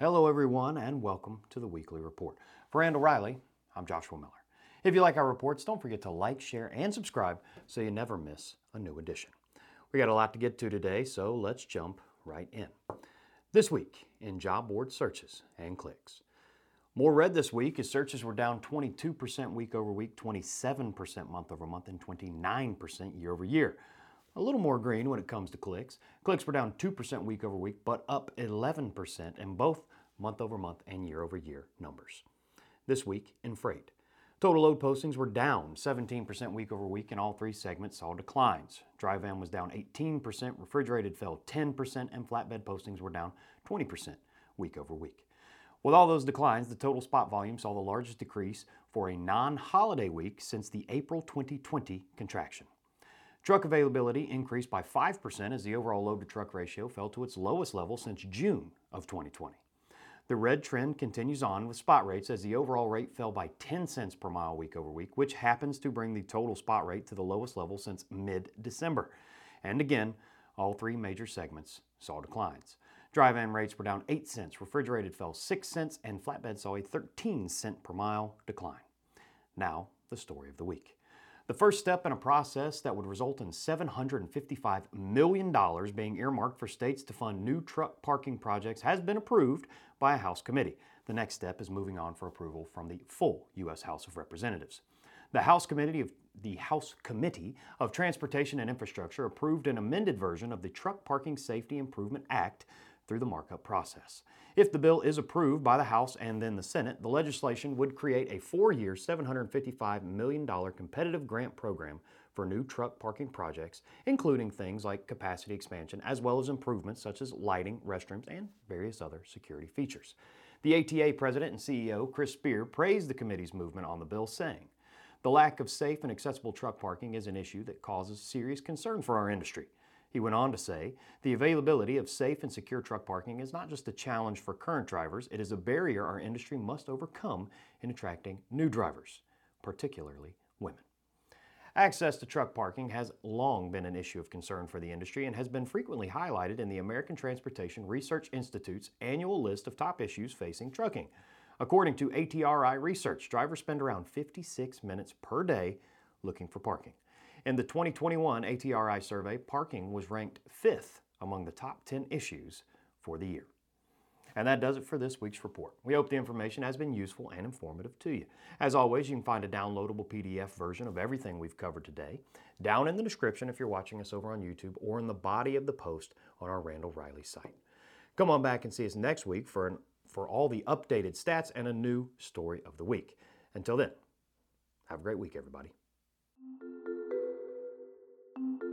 Hello, everyone, and welcome to the weekly report. For Randall Reilly, I'm Joshua Miller. If you like our reports, don't forget to like, share, and subscribe so you never miss a new edition. We got a lot to get to today, so let's jump right in. This week in job board searches and clicks. More red this week as searches were down 22% week over week, 27% month over month, and 29% year over year. A little more green when it comes to clicks. Clicks were down 2% week over week, but up 11% in both month over month and year over year numbers. This week in freight. Total load postings were down 17% week over week, and all three segments saw declines. Dry van was down 18%, refrigerated fell 10%, and flatbed postings were down 20% week over week. With all those declines, the total spot volume saw the largest decrease for a non holiday week since the April 2020 contraction. Truck availability increased by 5% as the overall load to truck ratio fell to its lowest level since June of 2020. The red trend continues on with spot rates as the overall rate fell by 10 cents per mile week over week, which happens to bring the total spot rate to the lowest level since mid December. And again, all three major segments saw declines. Dry van rates were down 8 cents, refrigerated fell 6 cents, and flatbed saw a 13 cent per mile decline. Now, the story of the week. The first step in a process that would result in $755 million being earmarked for states to fund new truck parking projects has been approved by a House committee. The next step is moving on for approval from the full U.S. House of Representatives. The House Committee of the House Committee of Transportation and Infrastructure approved an amended version of the Truck Parking Safety Improvement Act through the markup process. If the bill is approved by the House and then the Senate, the legislation would create a four year, $755 million competitive grant program for new truck parking projects, including things like capacity expansion, as well as improvements such as lighting, restrooms, and various other security features. The ATA president and CEO, Chris Spear, praised the committee's movement on the bill, saying, The lack of safe and accessible truck parking is an issue that causes serious concern for our industry. He went on to say, the availability of safe and secure truck parking is not just a challenge for current drivers, it is a barrier our industry must overcome in attracting new drivers, particularly women. Access to truck parking has long been an issue of concern for the industry and has been frequently highlighted in the American Transportation Research Institute's annual list of top issues facing trucking. According to ATRI research, drivers spend around 56 minutes per day looking for parking. In the 2021 ATRI survey, parking was ranked fifth among the top 10 issues for the year. And that does it for this week's report. We hope the information has been useful and informative to you. As always, you can find a downloadable PDF version of everything we've covered today down in the description if you're watching us over on YouTube or in the body of the post on our Randall Reilly site. Come on back and see us next week for, an, for all the updated stats and a new story of the week. Until then, have a great week, everybody. Thank you.